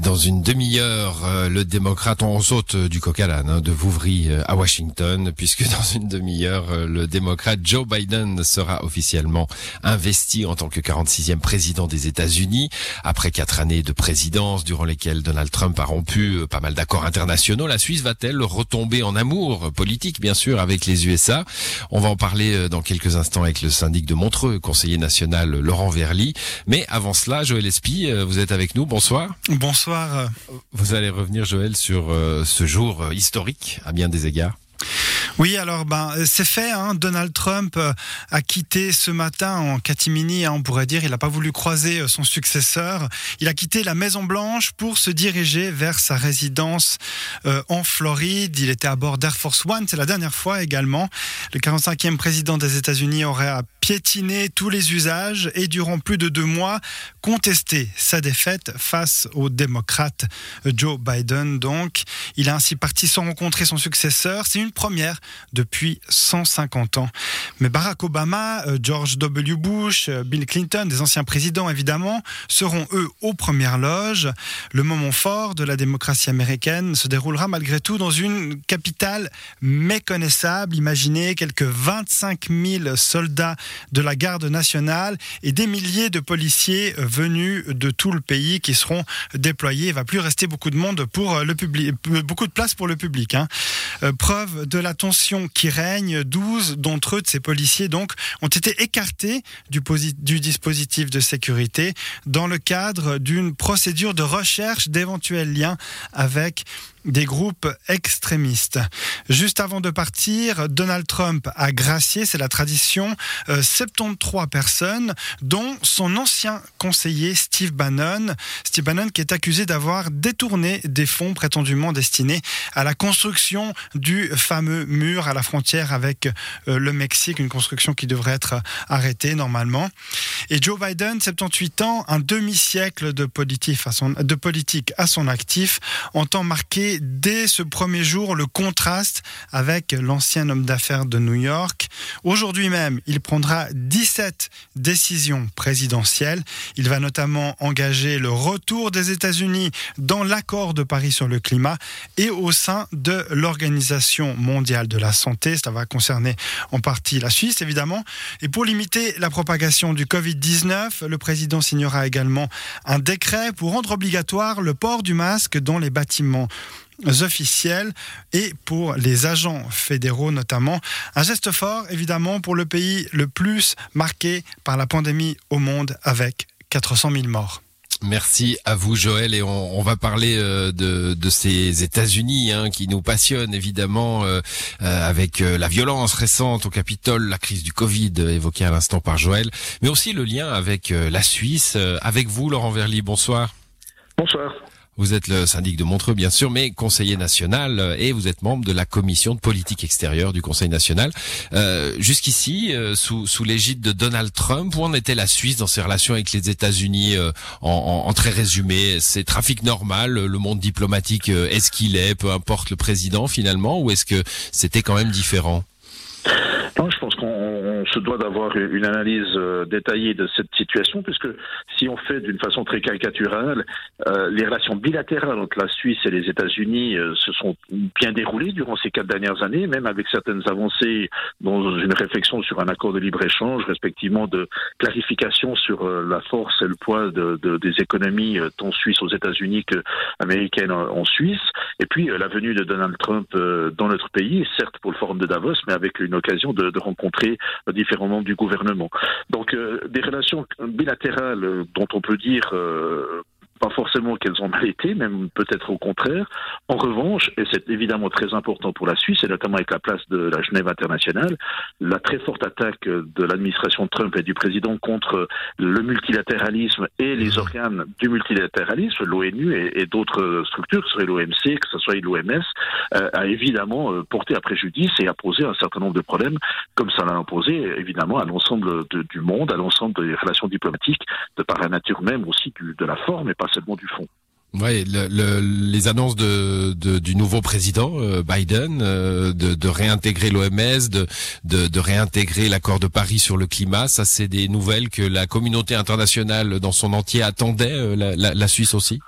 Dans une demi-heure, euh, le démocrate, on saute euh, du coq à l'âne, hein, de Vouvry euh, à Washington, puisque dans une demi-heure, euh, le démocrate Joe Biden sera officiellement investi en tant que 46e président des États-Unis, après quatre années de présidence durant lesquelles Donald Trump a rompu euh, pas mal d'accords internationaux. La Suisse va-t-elle retomber en amour politique, bien sûr, avec les USA On va en parler dans quelques instants avec le syndic de Montreux, conseiller national Laurent Verly. Mais avant cela, Joël Espy, vous êtes avec nous. Bonsoir. Bonsoir. Vous allez revenir, Joël, sur euh, ce jour euh, historique à bien des égards. Oui, alors ben c'est fait. Hein. Donald Trump euh, a quitté ce matin en catimini, hein, on pourrait dire. Il n'a pas voulu croiser euh, son successeur. Il a quitté la Maison Blanche pour se diriger vers sa résidence euh, en Floride. Il était à bord d'Air Force One. C'est la dernière fois également. Le 45e président des États-Unis aurait à piétiner tous les usages et durant plus de deux mois contesté sa défaite face au démocrate euh, Joe Biden. Donc, il a ainsi parti sans rencontrer son successeur. C'est une première depuis 150 ans. Mais Barack Obama, euh, George W. Bush, euh, Bill Clinton, des anciens présidents évidemment, seront eux aux premières loges. Le moment fort de la démocratie américaine se déroulera malgré tout dans une capitale méconnaissable. Imaginez quelques 25 000 soldats de la garde nationale et des milliers de policiers euh, venus de tout le pays qui seront déployés. Il va plus rester beaucoup de monde pour le public, beaucoup de place pour le public. hein. Preuve de la qui règne, 12 d'entre eux, de ces policiers donc, ont été écartés du dispositif de sécurité dans le cadre d'une procédure de recherche d'éventuels liens avec des groupes extrémistes. Juste avant de partir, Donald Trump a gracié, c'est la tradition, euh, 73 personnes, dont son ancien conseiller Steve Bannon. Steve Bannon qui est accusé d'avoir détourné des fonds prétendument destinés à la construction du fameux mur à la frontière avec euh, le Mexique, une construction qui devrait être arrêtée normalement. Et Joe Biden, 78 ans, un demi-siècle de politique à son actif, entend marquer dès ce premier jour le contraste avec l'ancien homme d'affaires de New York. Aujourd'hui même, il prendra 17 décisions présidentielles. Il va notamment engager le retour des États-Unis dans l'accord de Paris sur le climat et au sein de l'Organisation mondiale de la santé. Ça va concerner en partie la Suisse, évidemment. Et pour limiter la propagation du Covid-19, le président signera également un décret pour rendre obligatoire le port du masque dans les bâtiments officiels et pour les agents fédéraux notamment. Un geste fort évidemment pour le pays le plus marqué par la pandémie au monde avec 400 000 morts. Merci à vous, Joël, et on, on va parler euh, de, de ces États-Unis hein, qui nous passionnent évidemment euh, euh, avec euh, la violence récente au Capitole, la crise du Covid évoquée à l'instant par Joël, mais aussi le lien avec euh, la Suisse. Euh, avec vous, Laurent Verly, bonsoir. Bonsoir. Vous êtes le syndic de Montreux, bien sûr, mais conseiller national euh, et vous êtes membre de la commission de politique extérieure du Conseil national. Euh, Jusqu'ici, euh, sous, sous l'égide de Donald Trump, où en était la Suisse dans ses relations avec les États-Unis euh, en, en- en très résumé C'est trafic normal, le monde diplomatique euh, est ce qu'il est, peu importe le président finalement, ou est-ce que c'était quand même différent? Non, je pense qu'on on se doit d'avoir une analyse euh, détaillée de cette situation, puisque si on fait d'une façon très caricaturale, euh, les relations bilatérales entre la Suisse et les États-Unis euh, se sont bien déroulées durant ces quatre dernières années, même avec certaines avancées dans une réflexion sur un accord de libre-échange, respectivement de clarification sur la force et le poids de, de- des économies tant suisses aux États-Unis que américaines en, Suisse. Et puis la venue de Donald Trump dans notre pays, certes pour le forum de Davos, mais avec une occasion de, de rencontrer différents membres du gouvernement. Donc euh, des relations bilatérales euh, dont on peut dire euh, pas forcément qu'elles ont mal été, même peut-être au contraire. En revanche, et c'est évidemment très important pour la Suisse, et notamment avec la place de la Genève internationale, la très forte attaque de l'administration Trump et du président contre le multilatéralisme et les organes du multilatéralisme, l'ONU et, et d'autres structures, que ce soit l'OMC, que ce soit l'OMS, euh, a évidemment euh, porté à préjudice et a posé un certain nombre de problèmes, comme ça l'a imposé évidemment à l'ensemble du monde, à l'ensemble des relations diplomatiques, de par la nature même aussi du- de la forme et pas seulement du fond. Oui, le, le, les annonces de, de, du nouveau président euh, Biden euh, de, de, réintégrer l'OMS, de, de, réintégrer l'accord de Paris sur le climat, ça c'est des nouvelles que la communauté internationale dans son entier attendait, euh, la, la Suisse aussi?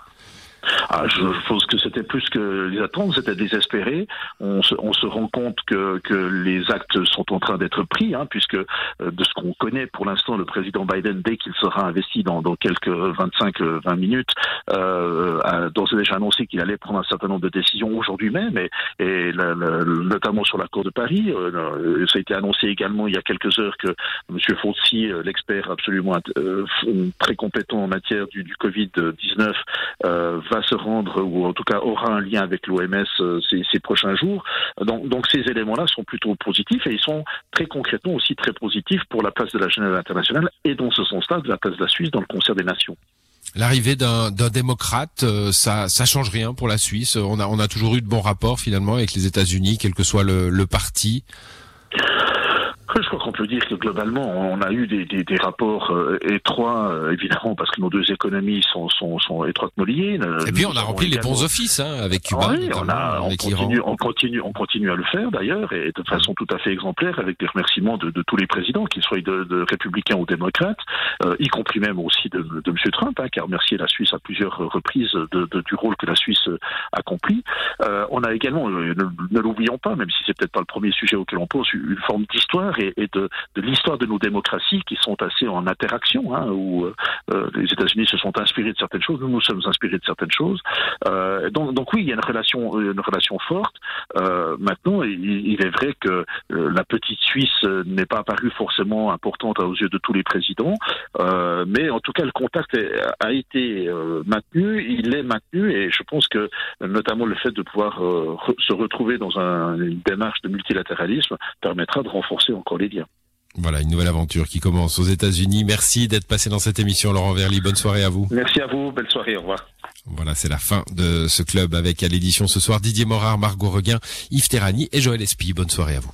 Ah, je pense que c'était plus que les attentes, c'était désespéré. On se, on se rend compte que, que, les actes sont en train d'être pris, hein, puisque euh, de ce qu'on connaît pour l'instant, le président Biden, dès qu'il sera investi dans, dans quelques 25-20 minutes, euh, a d'ores et déjà annoncé qu'il allait prendre un certain nombre de décisions aujourd'hui même, et, et la, notamment sur l'accord de Paris. Euh, ça a été annoncé également il y a quelques heures que M. Euh, l'expert absolument euh, très compétent en matière du, du Covid-19, va se rendre, ou en tout cas aura un lien avec l'OMS euh, ces, prochains jours. Donc, ces éléments-là sont plutôt positifs et ils sont très concrètement aussi très positifs pour la place de la Genève internationale et dans ce sens-là de la place de la Suisse dans le concert des nations. L'arrivée d'un démocrate, euh, ça, ça change rien pour la Suisse. On a, on a toujours eu de bons rapports finalement avec les États-Unis, quel que soit le parti. Je crois qu'on peut dire que globalement, on a eu des, des, des rapports euh, étroits, euh, évidemment, parce que nos deux économies sont, sont, sont étroitement liées. Et puis on a rempli les bons offices hein, avec Cuba, oui, on, a, on, continue, on, continue, on continue à le faire d'ailleurs, et de façon tout à fait exemplaire, avec des remerciements de, de tous les présidents, qu'ils soient de, de, républicains ou démocrates, euh, y compris même aussi de, de M. Trump, hein, qui a remercié la Suisse à plusieurs reprises de, du rôle que la Suisse accomplit. Euh, on a également, ne, ne l'oublions pas, même si c'est peut-être pas le premier sujet auquel on pose, une forme d'histoire et, et de, l'histoire de nos démocraties qui sont assez en interaction, hein, où euh, euh, les États-Unis se sont inspirés de certaines choses, nous nous sommes inspirés de certaines choses. Euh, donc, donc oui, il y a une relation, une relation forte. Euh, maintenant, il, est vrai que euh, la petite Suisse n'est pas apparue forcément importante aux yeux de tous les présidents, euh, mais en tout cas, le contact a été maintenu, il est maintenu, et je pense que notamment le fait de pouvoir se retrouver dans un, une démarche de multilatéralisme permettra de renforcer encore les liens. Voilà, une nouvelle aventure qui commence aux États-Unis. Merci d'être passé dans cette émission, Laurent Verly. Bonne soirée à vous. Merci à vous. Belle soirée. Au revoir. Voilà, c'est la fin de ce club avec à l'édition ce soir Didier Morard, Margot Reguin, Yves Terrani et Joël Espy. Bonne soirée à vous.